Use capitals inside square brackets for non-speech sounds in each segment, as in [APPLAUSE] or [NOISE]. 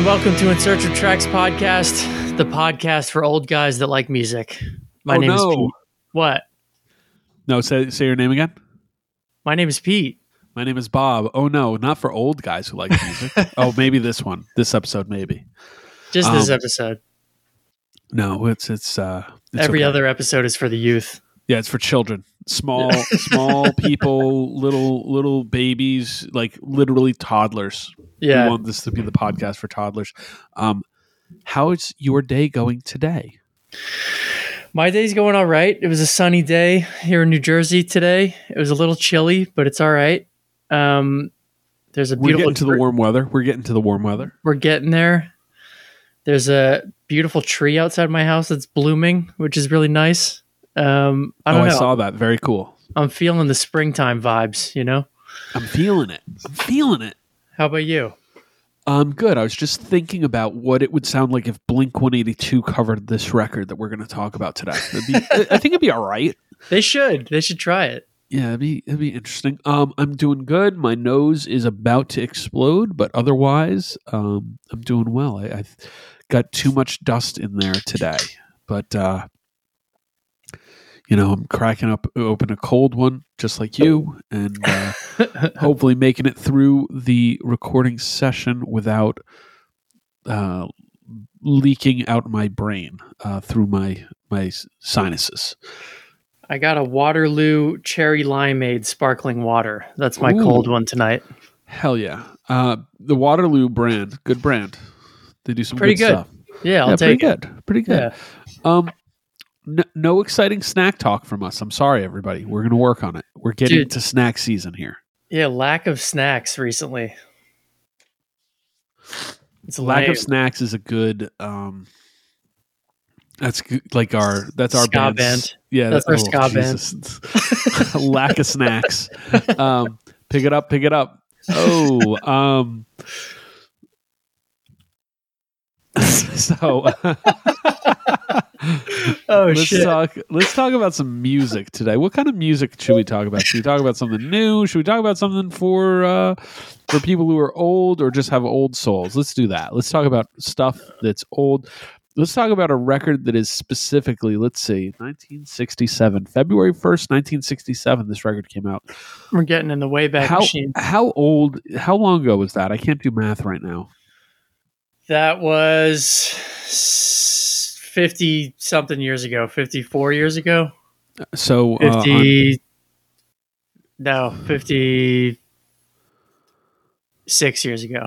And welcome to In Search of Tracks podcast, the podcast for old guys that like music. My Oh, name no. is Pete. What? No, say say your name again. My name is Pete. My name is Bob. Oh no, not for old guys who like music. [LAUGHS] oh, maybe this one, this episode, maybe. Just this Um, episode. No, it's it's uh it's Every okay. other episode is for the youth. Yeah, it's for children, small [LAUGHS] small people, little little babies, like literally toddlers. Yeah. We want this to be the podcast for toddlers. Um, how is your day going today? My day's going all right. It was a sunny day here in New Jersey today. It was a little chilly, but it's all right. Um, there's a We're getting to the warm weather. We're getting to the warm weather. we're getting there. There's a beautiful tree outside my house that's blooming, which is really nice. Um, I oh, don't I know. saw that. Very cool. I'm feeling the springtime vibes, you know? I'm feeling it. I'm feeling it. How about you? I'm good. I was just thinking about what it would sound like if Blink 182 covered this record that we're going to talk about today. It'd be, I [LAUGHS] I think it'd be all right. They should. They should try it. Yeah, it'd be it'd be interesting. Um, I'm doing good. My nose is about to explode, but otherwise, um, I'm doing well. I, I've got too much dust in there today, but uh, you know, I'm cracking up open a cold one just like you, and uh, [LAUGHS] hopefully making it through the recording session without uh, leaking out my brain uh, through my my sinuses. I got a Waterloo cherry limeade sparkling water. That's my Ooh. cold one tonight. Hell yeah! Uh, the Waterloo brand, good brand. They do some Pretty good, good. stuff. Yeah, I'll yeah, take pretty it. good. Pretty good. Yeah. Um, n- no exciting snack talk from us. I'm sorry, everybody. We're going to work on it. We're getting Dude. to snack season here. Yeah, lack of snacks recently. It's Lack lame. of snacks is a good. Um, that's good, like our that's our Ska band. Yeah, That's that- our ska band. [LAUGHS] Lack of snacks. [LAUGHS] Um, pick it up. Pick it up. Oh, um, [LAUGHS] so Oh let's shit. talk. Let's talk about some music today. What kind of music should we talk about? Should we talk about something new? Should we talk about something for uh, for people who are old or just have old souls? Let's do that. Let's talk about stuff that's old. Let's talk about a record that is specifically, let's see, 1967, February 1st, 1967. This record came out. We're getting in the Wayback How Machine. how old? How long ago was that? I can't do math right now. That was fifty something years ago. Fifty four years ago. So uh, on- Fifty. no, fifty six years ago.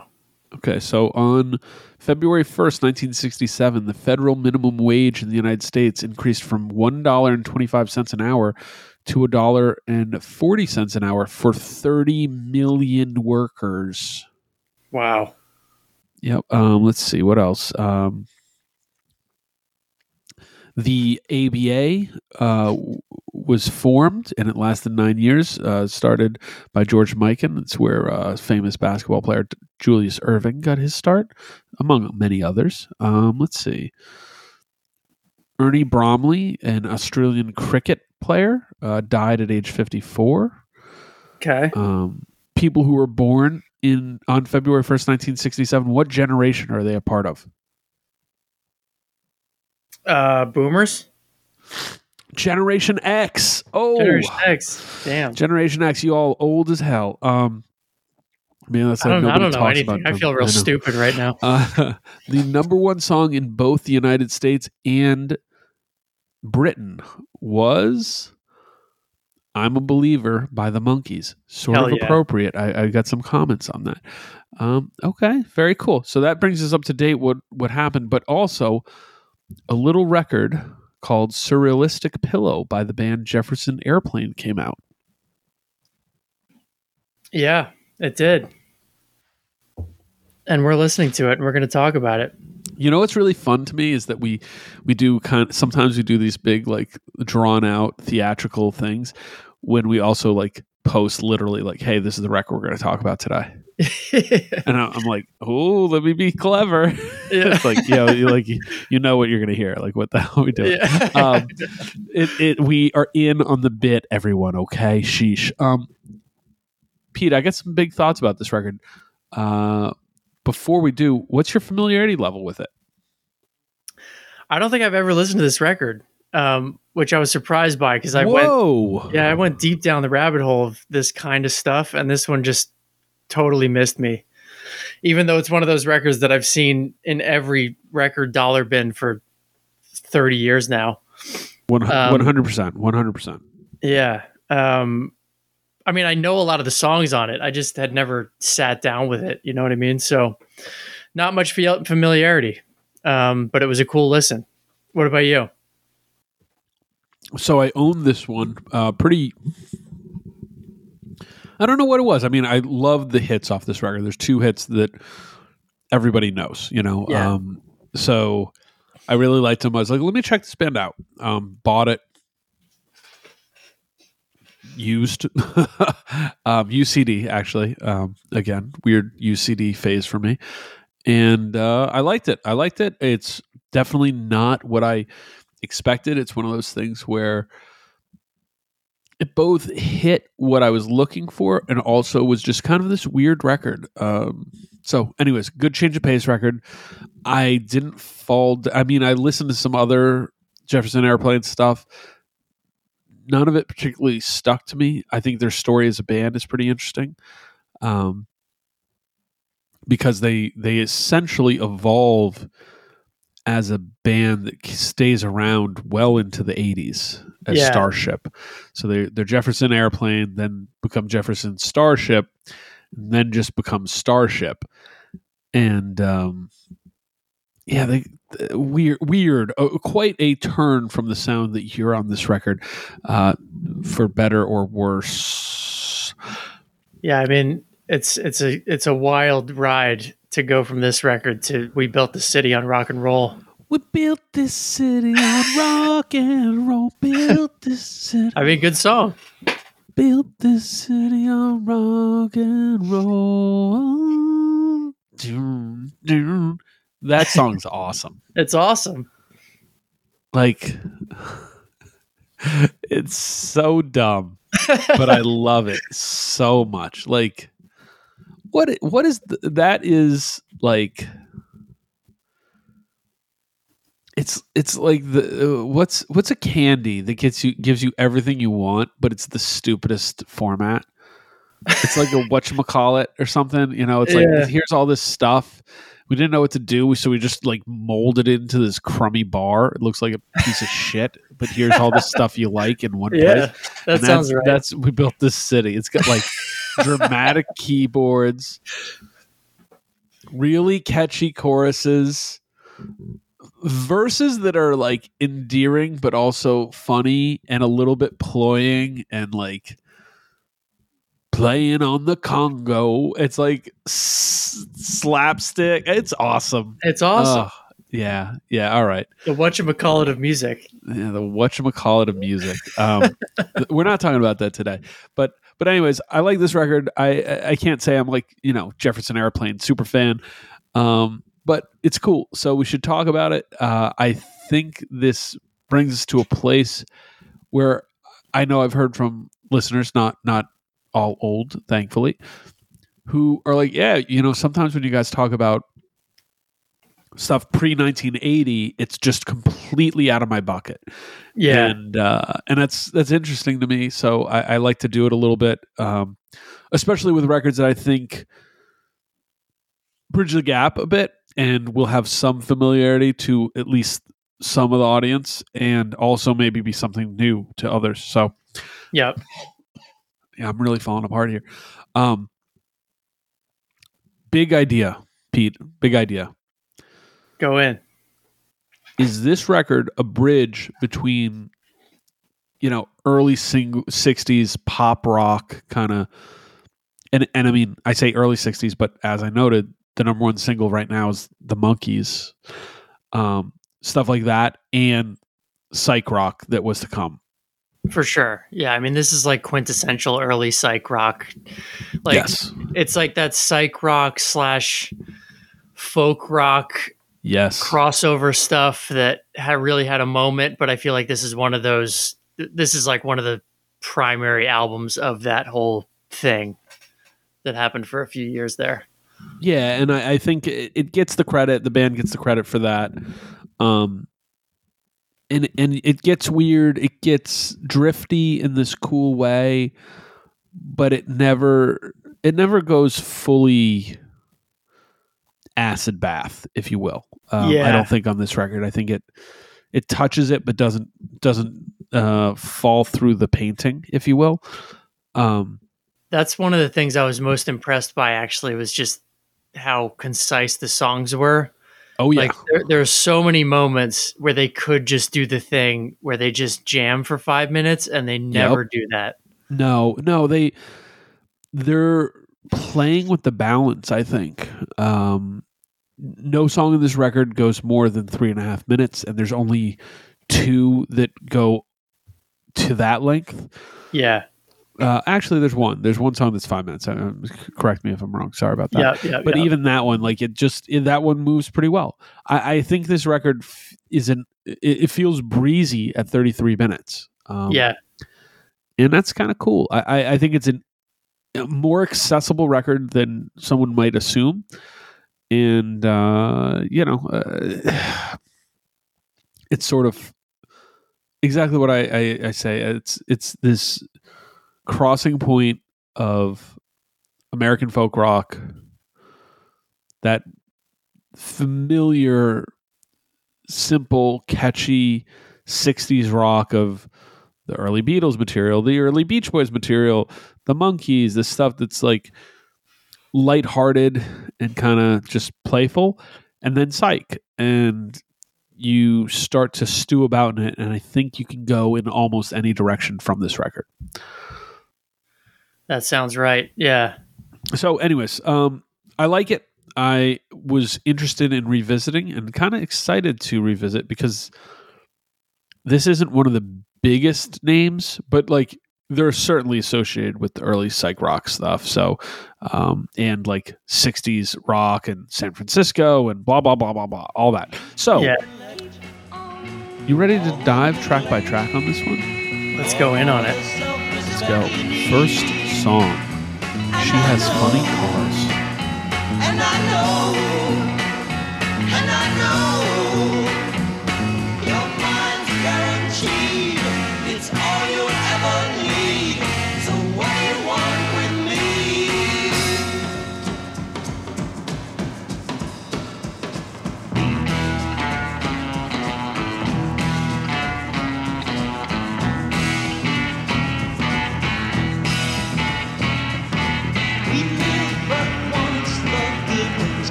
Okay, so on February 1st, 1967, the federal minimum wage in the United States increased from $1.25 an hour to $1.40 an hour for 30 million workers. Wow. Yep. Um, let's see what else. Um, the ABA uh, was formed and it lasted nine years. Uh, started by George Mikan. It's where uh, famous basketball player Julius Erving got his start, among many others. Um, let's see. Ernie Bromley, an Australian cricket player, uh, died at age 54 Okay. um, people who were born in on February first, nineteen sixty seven. What generation are they a part of? Uh, boomers. Generation X. Oh, Generation X. Damn. Generation X. You all old as hell. Um, man, that's I like don't, I don't know anything. about I feel real know. stupid right now. Uh, [LAUGHS] the number one song in both the United States and Britain was "I'm a Believer" by the Monkees. Sort Hell of yeah. appropriate. I, I got some comments on that. Um, okay, very cool. So that brings us up to date. What what happened, but also a little record called "Surrealistic Pillow" by the band Jefferson Airplane came out. Yeah, it did. And we're listening to it and we're going to talk about it. You know what's really fun to me is that we we do kind of, sometimes we do these big like drawn out theatrical things when we also like post literally like hey this is the record we're going to talk about today and I'm like oh let me be clever Yeah. [LAUGHS] it's like you know you like you know what you're going to hear like what the hell are we doing yeah. [LAUGHS] um, it, it we are in on the bit everyone okay sheesh um pete i got some big thoughts about this record uh before we do, what's your familiarity level with it? I don't think I've ever listened to this record, um, which I was surprised by because I Whoa. went, yeah, I went deep down the rabbit hole of this kind of stuff, and this one just totally missed me. Even though it's one of those records that I've seen in every record dollar bin for thirty years now. Um, hundred percent. One hundred percent. Yeah. Um, I mean, I know a lot of the songs on it. I just had never sat down with it. You know what I mean? So, not much familiarity, um, but it was a cool listen. What about you? So I own this one. Uh, pretty. I don't know what it was. I mean, I love the hits off this record. There's two hits that everybody knows. You know. Yeah. Um, so I really liked them. I was like, let me check this band out. Um, bought it. Used [LAUGHS] um, UCD actually. Um, again, weird UCD phase for me, and uh, I liked it. I liked it. It's definitely not what I expected. It's one of those things where it both hit what I was looking for and also was just kind of this weird record. Um, so, anyways, good change of pace record. I didn't fall. d- I mean, I listened to some other Jefferson Airplane stuff. None of it particularly stuck to me. I think their story as a band is pretty interesting. Um, because they they essentially evolve as a band that stays around well into the 80s as Yeah. Starship. So they they're Jefferson Airplane, then become Jefferson Starship, then just become Starship. And um, yeah, they uh, weird, weird, uh, quite a turn from the sound that you hear on this record, uh, for better or worse. Yeah, I mean, it's it's a it's a wild ride to go from this record to "We Built the City" on rock and roll. We built this city on rock and roll. Built this city. I mean, good song. Built this city on rock and roll. That song's awesome. It's awesome. Like, it's so dumb, but I love it so much. Like, what? What is th- that? Is like. It's it's like the uh, what's what's a candy that gets you gives you everything you want, but it's the stupidest format. It's like a [LAUGHS] whatchamacallit or something, you know. It's Yeah. like here's all this stuff. We didn't know what to do, so we just like molded it into this crummy bar. It looks like a piece of shit, but here's all the [LAUGHS] stuff you like in one Yeah, place. that And sounds that's, right. That's we built this city. It's got like [LAUGHS] dramatic keyboards, really catchy choruses, verses that are like endearing but also funny and a little bit ploying and like playing on the Congo. It's like s- slapstick. It's awesome. it's awesome. Yeah, yeah. All right. the whatchamacallit of music. Yeah, the whatchamacallit of music. Um, [LAUGHS] we're not talking about that today. But but anyways, I like this record. I I- I can't say I'm like you know Jefferson Airplane super fan, um, but it's cool. So we should talk about it. Uh, I think this brings us to a place where I know I've heard from listeners, not not all old, thankfully, who are like, yeah, you know, sometimes when you guys talk about stuff pre 1980 it's just completely out of my bucket Yeah, and uh, and that's that's interesting to me. So I, I like to do it a little bit, um, especially with records that I think bridge the gap a bit, and will have some familiarity to at least some of the audience, and also maybe be something new to others. So yep. yeah, I'm really falling apart here. Um, big idea, Pete. Big idea. Go in. is this record a bridge between you know early sing- 60s pop rock kind of and and I mean I say early 60s but as I noted the number one single right now is the Monkees, um stuff like that and psych rock that was to come For sure. Yeah, I mean, this is like quintessential early psych rock. Like, yes it's like that psych rock slash folk rock yes crossover stuff that had really had a moment. But I feel like this is one of those. This is like one of the primary albums of that whole thing that happened for a few years there. Yeah, and I, I think it, it gets the credit. The band gets the credit for that. Um, and and it gets weird. It gets drifty in this cool way, but it never it never goes fully acid bath, if you will. Um, I don't think on this record. I think it it touches it, but doesn't doesn't uh, fall through the painting, if you will. Um, That's one of the things I was most impressed by. Actually, was just how concise the songs were. oh yeah, Like there, there are so many moments where they could just do the thing where they just jam for five minutes, and they never do that. No, no, they they're playing with the balance. I think um, no song in this record goes more than three and a half minutes, and there's only two that go to that length. Yeah, Uh, actually, there's one. There's one song that's five minutes. Uh, correct me if I'm wrong. Sorry about that. yeah, yeah. But yeah. even that one, like it just it, that one moves pretty well. I, I think this record f- is an it, it feels breezy at 33 minutes. Um, yeah, and that's kind of cool. I, I, I think it's an, a more accessible record than someone might assume, and uh, you know, uh, [SIGHS] it's sort of exactly what I, I, I say. It's it's this crossing point of American folk rock, that familiar, simple, catchy '60s rock of the early Beatles material, the early Beach Boys material, the Monkees, the stuff that's like lighthearted and kind of just playful, and then Psych. And you start to stew about in it, and I think you can go in almost any direction from this record. That sounds right. Yeah, So, anyways, um, I like it. I was interested in revisiting and kind of excited to revisit because this isn't one of the biggest names, but like they're certainly associated with the early psych rock stuff. So, um, and like 60s rock and San Francisco and blah, blah, blah, blah, blah, all that. So, yeah. you ready to dive track by track on this one? Let's go in on it. Let's go. First song She Has Funny Cars.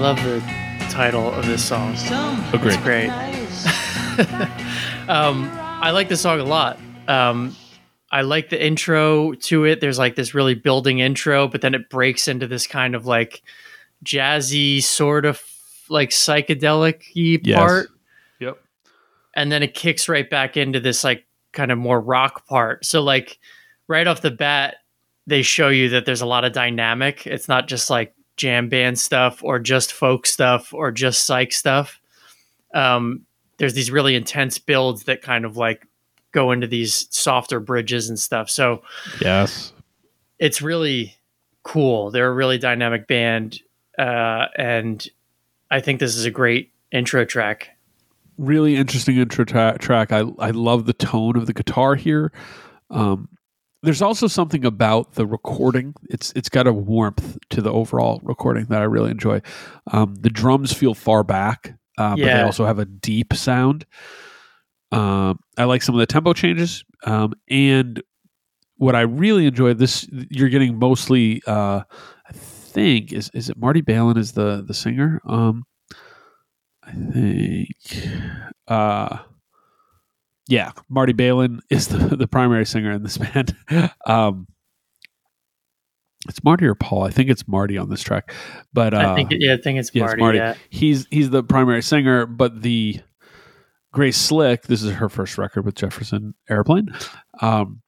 Love the title of this song. Agreed. It's great. [LAUGHS] um, I like this song a lot. Um, I like the intro to it. There's like this really building intro, but then it breaks into this kind of like jazzy, sort of like psychedelic Yes. part. Yep. And then it kicks right back into this like kind of more rock part. So, like, right off the bat, they show you that there's a lot of dynamic. It's not just like jam band stuff or just folk stuff or just psych stuff. Um, there's these really intense builds that kind of like go into these softer bridges and stuff. So Yes. it's really cool. They're a really dynamic band. Uh, and I think this is a great intro track. really interesting intro tra- track. I I love the tone of the guitar here. Um, there's also something about the recording. It's it's got a warmth to the overall recording that I really enjoy. Um, the drums feel far back, uh, but they also have a deep sound. Um, I like some of the tempo changes, um, and what I really enjoy this. You're getting mostly. Uh, I think is is it Marty Balin is the the singer. Um, I think. Uh, yeah, Marty Balin is the, [LAUGHS] the primary singer in this band. [LAUGHS] um, it's Marty or Paul. I think it's Marty on this track, but uh, I think, yeah, I think it's yeah, Marty. it's Marty. Yeah. He's he's the primary singer, but the Grace Slick, this is her first record with Jefferson Airplane, um,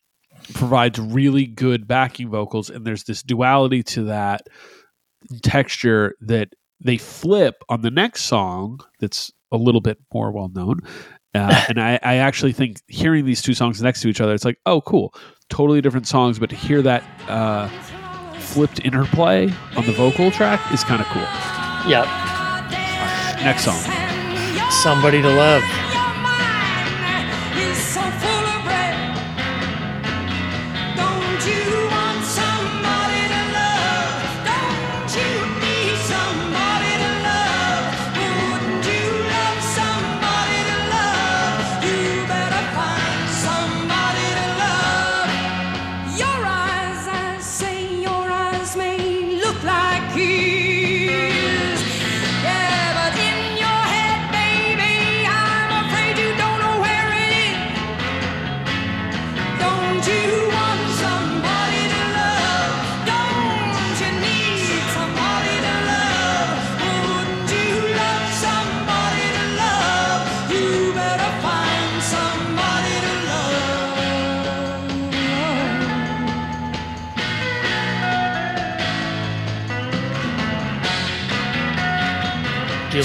provides really good backing vocals, and there's this duality to that texture that they flip on the next song that's a little bit more well known. Uh, [LAUGHS] and I, I actually think hearing these two songs next to each other, it's like, oh, cool, totally different songs, but to hear that uh, flipped interplay on the vocal track is kind of cool. Yep. Next song. Somebody to love.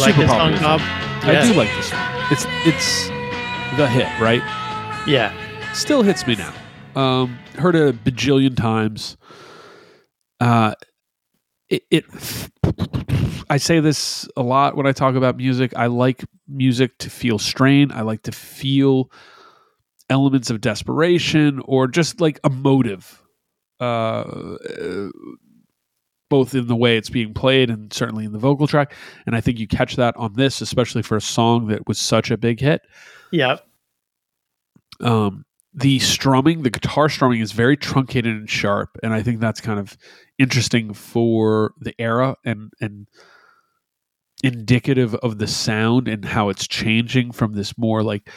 Like this song. Bob? I do like this one. It's it's the hit, right? Yeah. Still hits me now. Um, heard it a bajillion times. Uh, it, it. I say this a lot when I talk about music. I like music to feel strain. I like to feel elements of desperation or just like emotive. Uh, both in the way it's being played and certainly in the vocal track. And I think you catch that on this, especially for a song that was such a big hit. Yeah. Um, the strumming, the guitar strumming is very truncated and sharp, and I think that's kind of interesting for the era and and indicative of the sound and how it's changing from this more like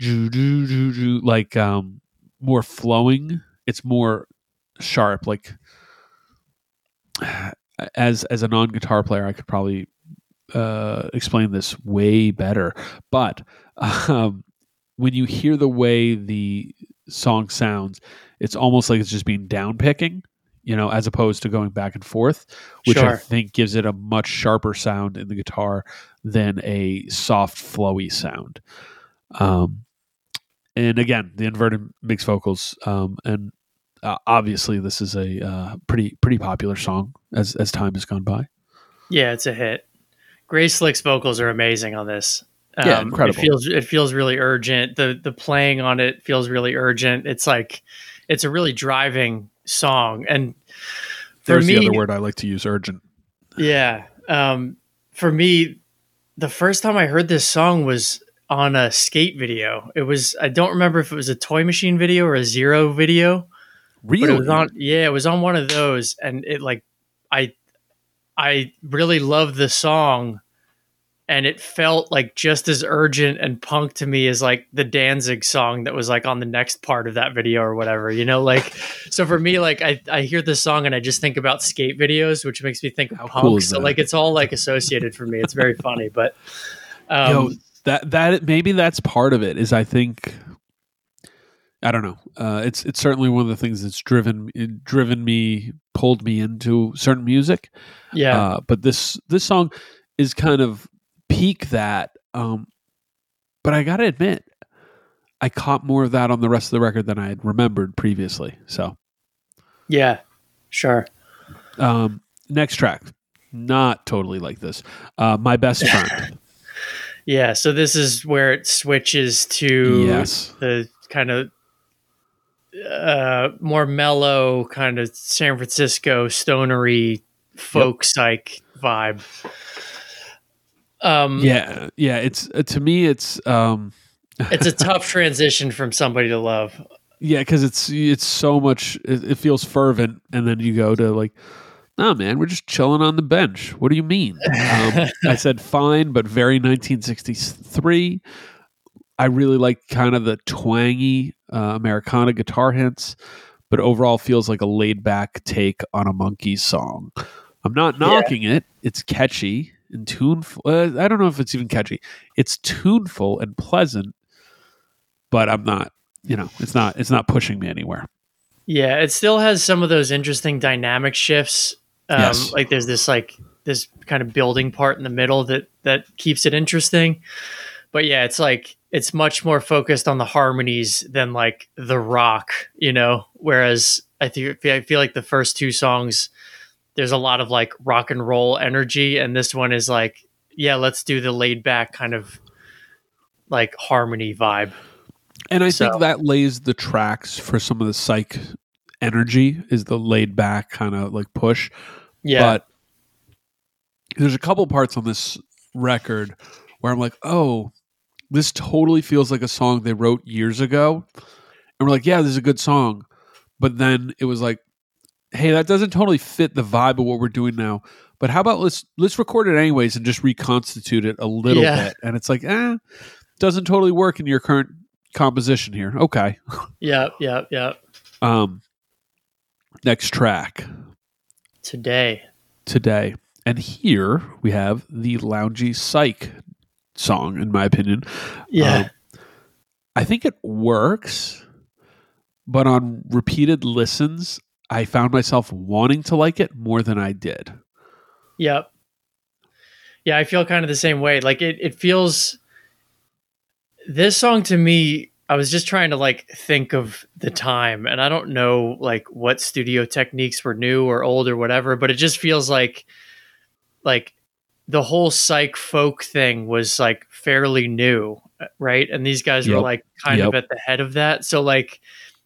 like um more flowing. It's more sharp, like as as a non guitar player, I could probably uh, explain this way better. But um, when you hear the way the song sounds, it's almost like it's just being down picking, you know, as opposed to going back and forth, which I think gives it a much sharper sound in the guitar than a soft, flowy sound. Um, and again, the inverted mixed vocals, um, and uh, obviously this is a uh, pretty pretty popular song as as time has gone by. Yeah, it's a hit. Grace Slick's vocals are amazing on this. Yeah, incredible. It feels it feels really urgent. The the playing on it feels really urgent. It's like it's a really driving song. And There's me, the other word I like to use: urgent. yeah, um, for me, the first time I heard this song was on a skate video. It was I don't remember if it was a Toy Machine video or a Zero video. Really? It was on yeah, it was on one of those and it like I I really loved the song and it felt like just as urgent and punk to me as like the Danzig song that was like on the next part of that video or whatever, you know, like [LAUGHS] so for me like I I hear this song and I just think about skate videos which makes me think of How punk. cool so that? like it's all like associated for me. It's very funny, but [LAUGHS] um Yo, that that maybe that's part of it. Is I think I don't know. Uh, it's it's certainly one of the things that's driven driven me, pulled me into certain music. yeah. Uh, but this this song is kind of peak that. Um, but I gotta admit, I caught more of that on the rest of the record than I had remembered previously. So yeah. Sure. um, next track, not totally like this. Uh, My best [LAUGHS] friend. Yeah, so this is where it switches to yes. the kind of uh, more mellow, kind of San Francisco stonery folk psych vibe. Um, Yeah, yeah. It's uh, to me, it's um, [LAUGHS] it's a tough transition from somebody to love. Yeah, because it's it's so much. It, it feels fervent, and then you go to like, no, man, we're just chilling on the bench. What do you mean? Um, I said [LAUGHS] fine, but very 1963. I really like kind of the twangy uh, Americana guitar hints, but overall feels like a laid back take on a Monkees song. I'm not Yeah. knocking it. It's catchy. and tuneful. Uh, I don't know if it's even catchy. It's tuneful and pleasant, but I'm not. You know, it's not. It's not pushing me anywhere. Yeah, it still has some of those interesting dynamic shifts. Um, Yes. Like there's this like this kind of building part in the middle that that keeps it interesting. But yeah, it's like it's much more focused on the harmonies than like the rock, you know. Whereas I think I feel like the first two songs, there's a lot of like rock and roll energy, and this one is like, yeah, let's do the laid back kind of like harmony vibe. And I So- think that lays the tracks for some of the psych energy. Is the laid back kind of like push. Yeah, But there's a couple parts on this record where I'm like, oh, this totally feels like a song they wrote years ago. And we're like, yeah, this is a good song. But then it was like, hey, that doesn't totally fit the vibe of what we're doing now. But how about let's let's record it anyways and just reconstitute it a little Yeah. bit. And it's like, eh, doesn't totally work in your current composition here. Okay. [LAUGHS] yeah, yeah, yeah. Um next track. Today, today. And here we have the loungy psych song, in my opinion. yeah. Um, I think it works, but on repeated listens, I found myself wanting to like it more than I did. Yep. Yeah, I feel kind of the same way. Like it, it feels this song to me, I was just trying to like think of the time and I don't know like what studio techniques were new or old or whatever, but it just feels like like the whole psych folk thing was like fairly new, uh, right? And these guys were like kind of at the head of that. So like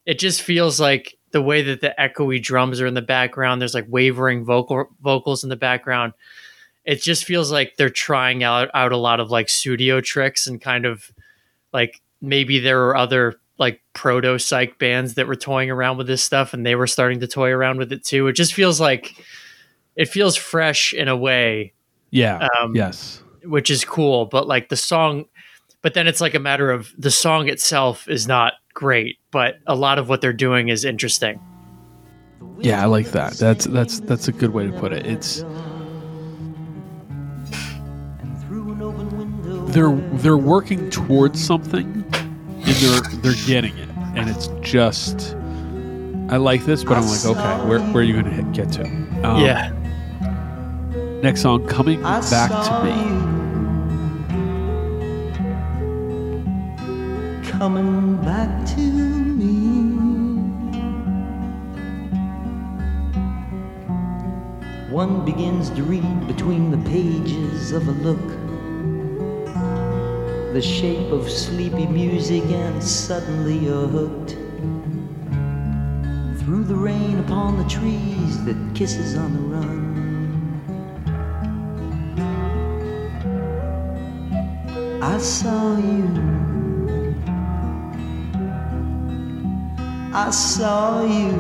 it just feels like the way that the echoey drums are in the background, there's like wavering vocal vocals in the background. It just feels like they're trying out out a lot of like studio tricks and kind of like maybe there were other like proto psych bands that were toying around with this stuff and they were starting to toy around with it too. It just feels like it feels fresh in a way, Yeah. um, yes. which is cool. But like the song, but then it's like a matter of the song itself is not great, but a lot of what they're doing is interesting. Yeah, I like that. That's that's that's a good way to put it. It's they're they're working towards something and they're they're getting it. And it's just I like this, but I'm like, okay, where, where are you going to get to? Um, yeah. Next song, Coming I Back to Me. Coming back to me. One begins to read between the pages of a look. The shape of sleepy music, and suddenly you're hooked. Through the rain upon the trees that kisses on the run. I saw you. I saw you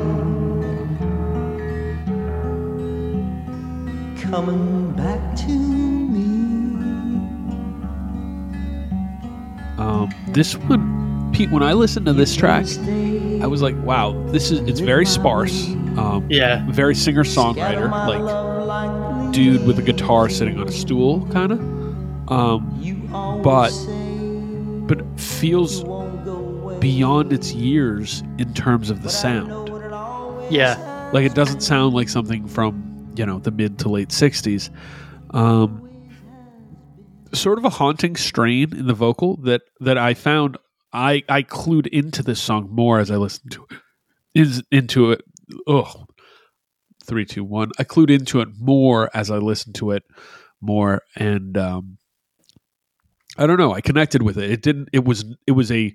coming back to me. Um, this one, Pete, when I listened to this track, I was like, wow, this is, it's very sparse. Um, Yeah. very singer songwriter, like dude with a guitar sitting on a stool, kind of. Um, but but feels beyond its years in terms of the sound. Yeah. Like it doesn't sound like something from you know the mid to late '60s. Um, sort of a haunting strain in the vocal that that I found I I clued into this song more as I listened to it. Is into it. Oh, three, two, one. I clued into it more as I listened to it more, and um, I don't know. I connected with it. It didn't. It was. It was a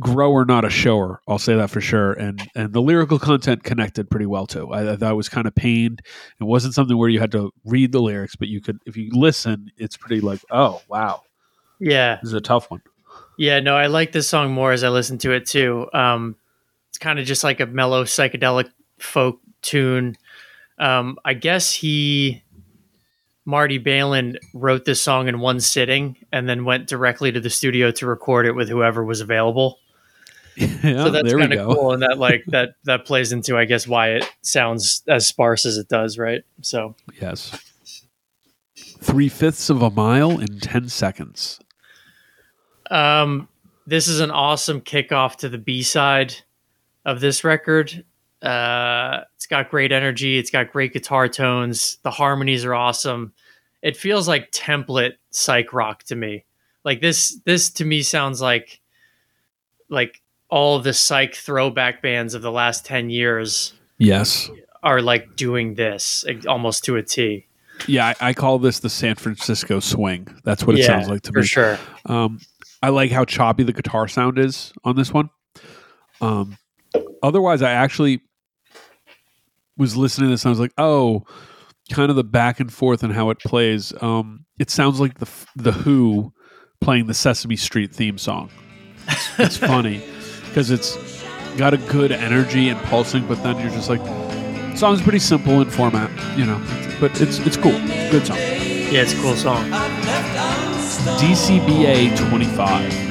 grower, not a shower. I'll say that for sure. And and the lyrical content connected pretty well too. I, I thought it was kind of pained. It wasn't something where you had to read the lyrics, but you could, if you listen, it's pretty like, oh wow, Yeah. this is a tough one. Yeah, no, I like this song more as I listen to it too. Um, it's kind of just like a mellow psychedelic folk tune. Um, I guess he, Marty Balin, wrote this song in one sitting and then went directly to the studio to record it with whoever was available. yeah, so that's kind of cool, and that [LAUGHS] like that that plays into I guess why it sounds as sparse as it does, right? So Yes. Three fifths of a mile in 10 seconds. Um, this is an awesome kickoff to the B side of this record. Uh, it's got great energy. It's got great guitar tones. The harmonies are awesome. It feels like template psych rock to me. Like this, this to me sounds like like all the psych throwback bands of the last ten years Yes. are like doing this almost to a T. Yeah, I, I call this the San Francisco swing. That's what it Yeah, sounds like to for me. For sure. Um, I like how choppy the guitar sound is on this one. Um, otherwise, I actually was listening to this and I was like, oh, kind of the back and forth and how it plays. Um, it sounds like the the Who playing the Sesame Street theme song. It's, it's [LAUGHS] funny because it's got a good energy and pulsing, but then you're just like, song's pretty simple in format, you know, but it's it's cool. It's good song. Yeah, it's a cool song. DCBA 25.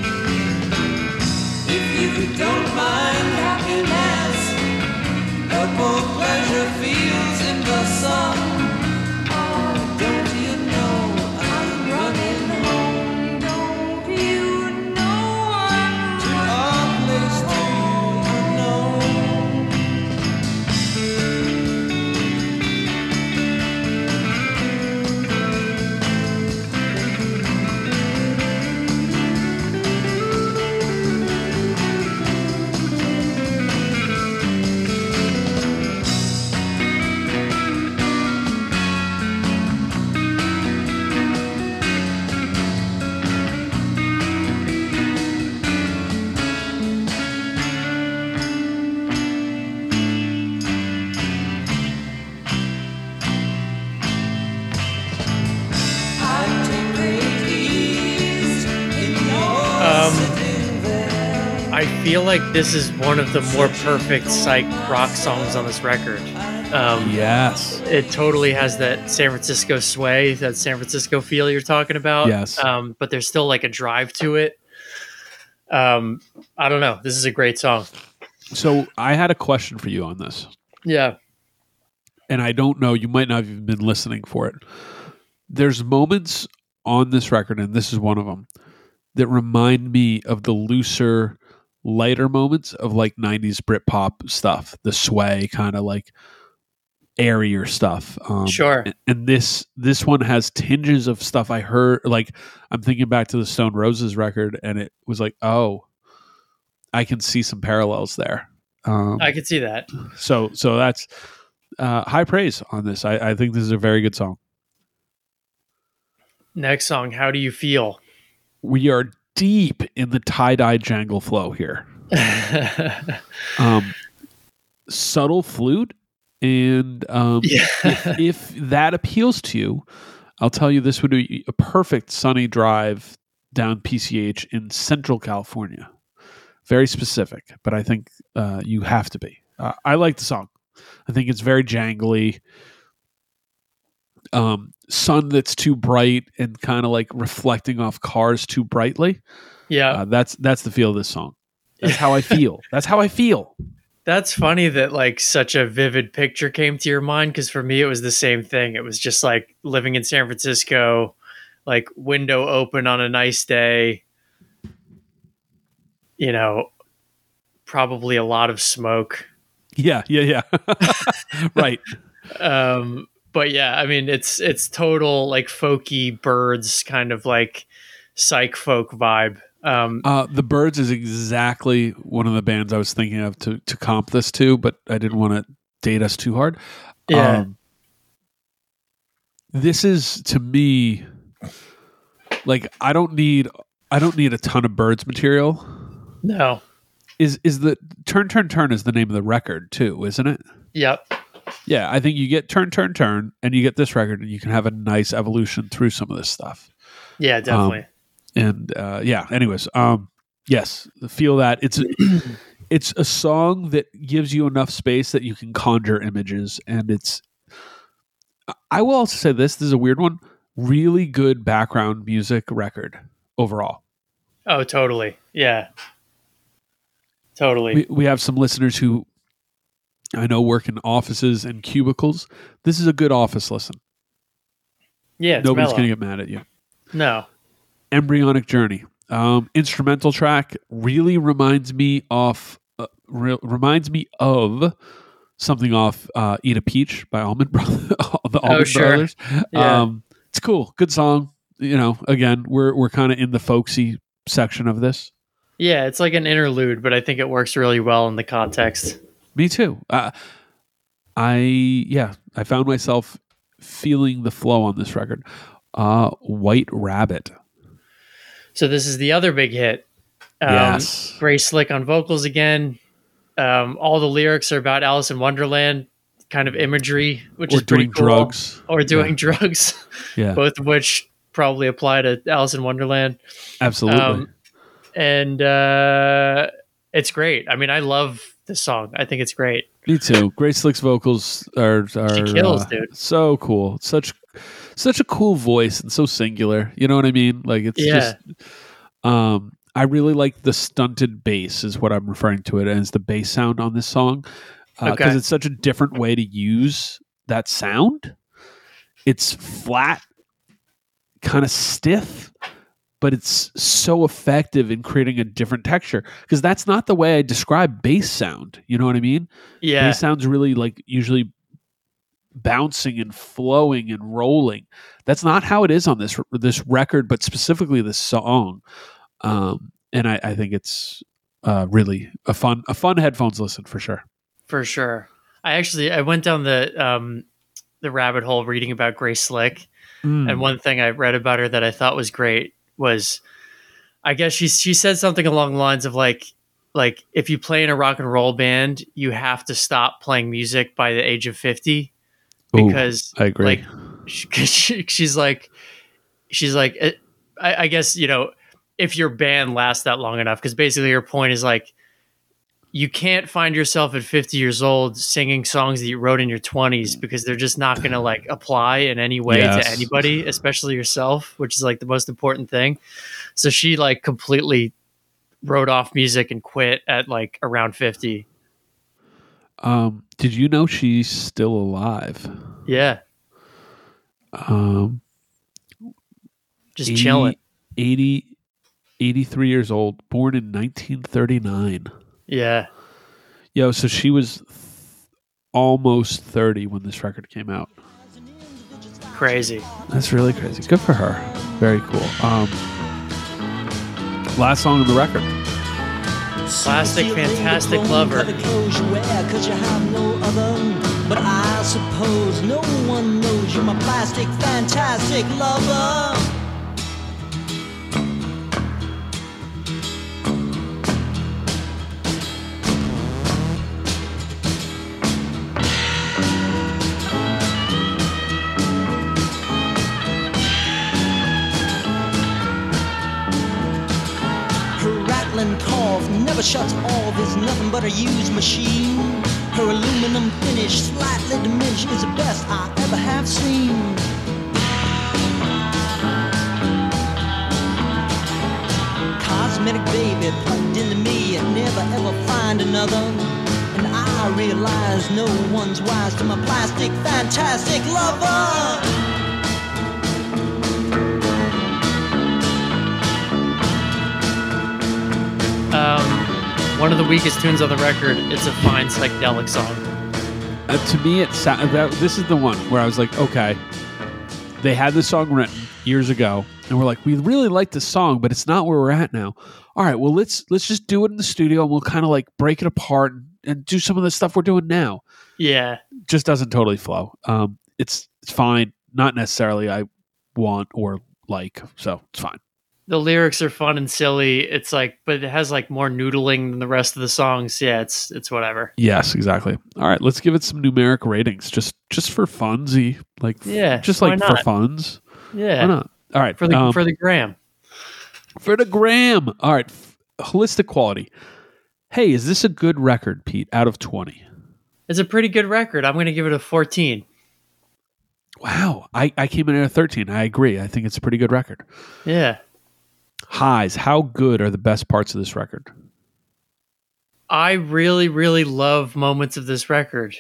Feel like this is one of the more perfect psych rock songs on this record. Um, Yes. It totally has that San Francisco sway, that San Francisco feel you're talking about. Yes. Um, but there's still like a drive to it. Um, I don't know. This is a great song. So I had a question for you on this, Yeah. and I don't know. You might not have even been listening for it. There's moments on this record, and this is one of them, that remind me of the looser, lighter moments of like '90s Britpop stuff, the sway kind of like airier stuff. Um, Sure. and- And this this one has tinges of stuff I heard. Like I'm thinking back to the Stone Roses record, and it was like, oh, I can see some parallels there. Um, I could see that. so so that's uh, high praise on this. I, I think this is a very good song. Next song, How Do You Feel? We are deep in the tie dye jangle flow here. [LAUGHS] Um, subtle flute, and um, yeah. if that appeals to you, I'll tell you this would be a perfect sunny drive down PCH in Central California. Very specific, but I think uh, you have to be. Uh, I like the song. I think it's very jangly. Um, sun that's too bright and kind of like reflecting off cars too brightly. yeah. Uh, that's that's the feel of this song. That's how I [LAUGHS] feel. That's how I feel. That's funny that like such a vivid picture came to your mind because for me it was the same thing. It was just like living in San Francisco, like window open on a nice day. You know, probably a lot of smoke. Yeah, yeah, yeah. [LAUGHS] right. [LAUGHS] Um, but yeah, I mean it's it's total like folky Byrds kind of like psych folk vibe. Um, Uh, the Byrds is exactly one of the bands I was thinking of to to comp this to, but I didn't want to date us too hard. yeah, Um, this is to me like I don't need I don't need a ton of Byrds material. no, Is is the Turn Turn Turn is the name of the record too, isn't it? yep, Yeah, I think you get Turn Turn Turn and you get this record and you can have a nice evolution through some of this stuff. yeah, definitely. and uh, yeah anyways um yes feel that it's [CLEARS THROAT] it's a song that gives you enough space that you can conjure images and it's i will also say this this is a weird one really good background music record overall oh, totally. Yeah, totally. we, we have some listeners who i know work in offices and cubicles this is a good office listen Yeah, it's Nobody's going to get mad at you. No. Embryonic Journey. Um, instrumental track really reminds me of uh, re- reminds me of something off uh, "Eat a Peach" by Allman Brothers. [LAUGHS] the Allman Oh, sure. Brothers. Yeah. Um, it's cool, good song. You know, again, we're we're kind of in the folksy section of this. Yeah, it's like an interlude, but I think it works really well in the context. Me too. Uh, I yeah, I found myself feeling the flow on this record. Uh, White Rabbit. So this is the other big hit. Um, Yes. Grace Slick on vocals again. Um, all the lyrics are about Alice in Wonderland kind of imagery, which or is pretty doing cool. drugs. Or doing [LAUGHS] drugs, Yeah, both of which probably apply to Alice in Wonderland. absolutely. Um, and uh, it's great. I mean, I love this song. I think it's great. Me too. Grace Slick's vocals are are She kills, uh, dude. so cool. Such such a cool voice and so singular. You know what I mean? Like it's Yeah. just um I really like the stunted bass is what I'm referring to it as the bass sound on this song. because Okay. it's such a different way to use that sound. It's flat, kind of stiff, but it's so effective in creating a different texture. Because that's not the way I describe bass sound. You know what I mean? Yeah. Bass sounds really like usually bouncing and flowing and rolling. That's not how it is on this this record, but specifically this song. Um, and I, I think it's uh, really a fun a fun headphones listen for sure. for sure. I actually I went down the um the rabbit hole reading about Grace Slick, Mm. and one thing I read about her that I thought was great was, I guess she she said something along the lines of like like if you play in a rock and roll band, you have to stop playing music by the age of fifty Ooh, because I agree. like she, she's like she's like uh, I, I guess you know if your band lasts that long enough because basically her point is like you can't find yourself at 50 years old singing songs that you wrote in your 20s because they're just not going to like apply in any way Yes. to anybody especially yourself which is like the most important thing so she like completely wrote off music and quit at like around 50 Um, did you know she's still alive? yeah Um, just 80 chilling 80, 83 years old, born in 1939. Yeah Yo, so she was th- almost 30 when this record came out. crazy That's really crazy. Good for her. Very cool. Um, last song on the record. Plastic Fantastic Lover. The clothes you wear, 'cause you have no other. But I suppose no one knows you're my plastic fantastic lover. Nothing but a used machine. Her aluminum finish, slightly diminished, is the best I ever have seen. Cosmetic baby plugged into me and never ever find another. And I realize no one's wise to my plastic fantastic lover. One of the weakest tunes on the record it's a fine psychedelic song Uh, to me, it sa- that this is the one where I was like, okay, they had this song written years ago, and we're like, we really like this song, but it's not where we're at now. All right, well let's let's just do it in the studio, and we'll kind of like break it apart and, and do some of the stuff we're doing now. yeah Just doesn't totally flow. Um, it's it's fine, not necessarily I want or like, so it's fine. The lyrics are fun and silly. It's like, but it has like more noodling than the rest of the songs. Yeah, it's it's whatever. Yes, exactly. All right, let's give it some numeric ratings, just just for funsy, like Yeah, just like not? for funs. Yeah, Why not? All right, for the um, for the gram. for the gram. All right, holistic quality. Hey, is this a good record, Pete? Out of twenty. It's a pretty good record. I'm going to give it a 14. Wow, I I came in at a thirteen. I agree. I think it's a pretty good record. Yeah, Highs. How good are the best parts of this record? I really really love moments of this record.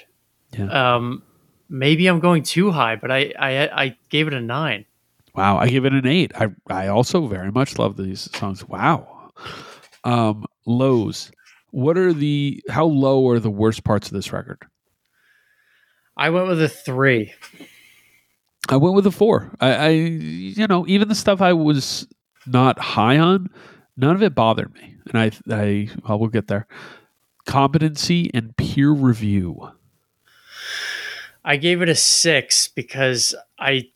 Yeah. Um, maybe I'm going too high, but I I, I gave it a nine. Wow, I give it an eight. I I also very much love these songs. Wow. Um, lows. What are the how low are the worst parts of this record? I went with a three. I went with a four. I, I you know, even the stuff I was not high on, none of it bothered me. And I I well, we'll get there. Competency and peer review. I gave it a six because I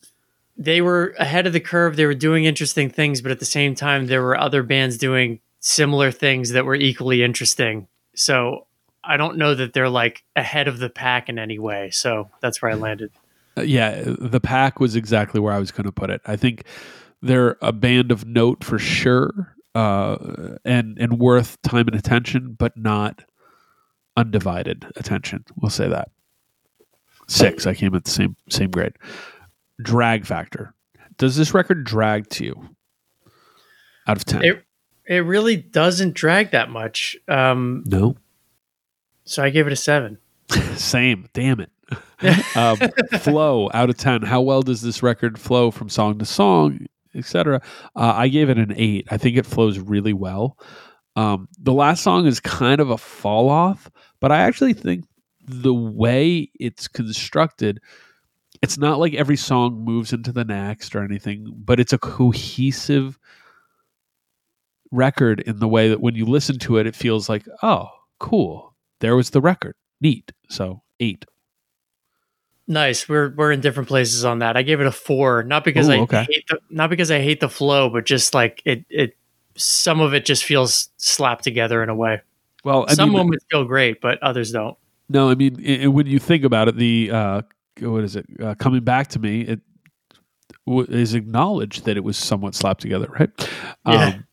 they were ahead of the curve. They were doing interesting things, but at the same time, there were other bands doing similar things that were equally interesting. So I don't know that they're like ahead of the pack in any way. So that's where I landed. Uh, yeah, the pack was exactly where I was going to put it. I think they're a band of note for sure, uh, and and worth time and attention, but not undivided attention. We'll say that. Six. I came at the same same grade. Drag factor. Does this record drag to you? Out of ten? It it really doesn't drag that much. Um, no. so I gave it a seven. [LAUGHS] Same. Damn it. [LAUGHS] um, flow out of 10 how well does this record flow from song to song etc uh, i gave it an 8 i think it flows really well. Um, the last song is kind of a fall off but i actually think the way it's constructed it's not like every song moves into the next or anything but it's a cohesive record in the way that when you listen to it it feels like oh cool. There was the record. Neat. So 8 Nice. We're we're in different places on that. I gave it a four, not because Ooh, I okay. hate the not because I hate the flow, but just like it it some of it just feels slapped together in a way. well I some mean, moments feel great, but others don't. No, I mean i i- when you think about it, the uh, what is it uh, coming back to me? It w- is acknowledged that it was somewhat slapped together, right? Yeah. Um,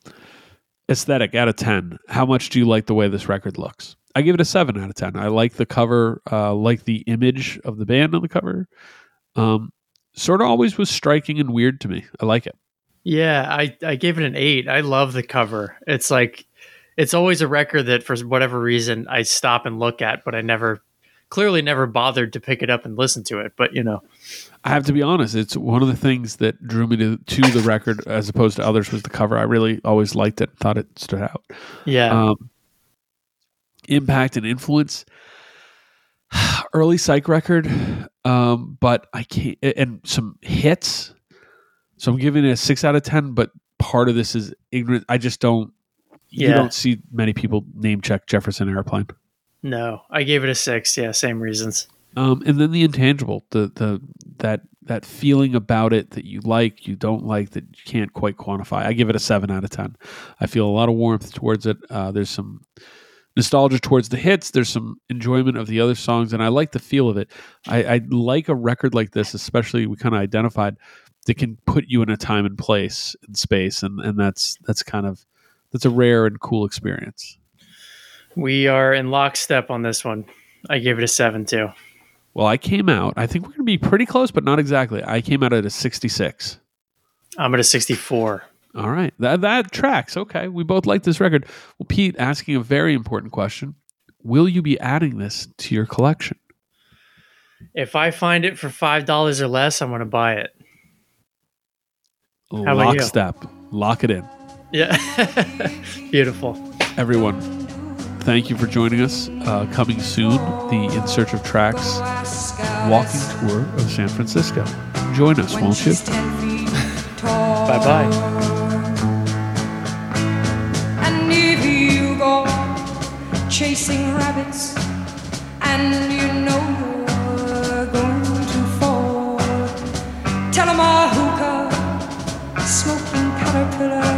aesthetic out of ten. How much do you like the way this record looks? I give it a seven out of ten. I like the cover, uh, like the image of the band on the cover. Um, sort of always was striking and weird to me. I like it. Yeah, I I gave it an eight. I love the cover. It's like it's always a record that for whatever reason I stop and look at, but I never clearly never bothered to pick it up and listen to it. But you know, I have to be honest. It's one of the things that drew me to, to the record as opposed to others was the cover. I really always liked it. Thought it stood out. yeah, um, impact and influence [SIGHS] early psych record. Um, but i can't and some hits. So i'm giving it a six out of ten but part of this is ignorant. I just don't you Yeah. don't see many people name check jefferson airplane. No, I gave it a six. Yeah, same reasons. um, and then the intangible the the that that feeling about it that you like you don't like that you can't quite quantify. I give it a seven out of ten. I feel a lot of warmth towards it. Uh, there's some nostalgia towards the hits there's some enjoyment of the other songs and i like the feel of it i, I like a record like this especially we kind of identified that can put you in a time and place and space and and that's that's kind of that's a rare and cool experience We are in lockstep on this one. I gave it a seven too. well i came out i think we're going to be pretty close but not exactly i came out at a 66 I'm at a sixty-four. All right. That that tracks. Okay. We both like this record. Well, Pete asking a very important question. Will you be adding this to your collection? If I find it for five dollars or less, I'm going to buy it. How about? Lockstep. Lock it in. Yeah, [LAUGHS] beautiful. Everyone, thank you for joining us. Uh, coming soon, the In Search of Tracks walking tour of San Francisco. Join us, won't you? [LAUGHS] Bye bye. chasing rabbits, and you know you're going to fall. Tell 'em a hookah, smoking caterpillar.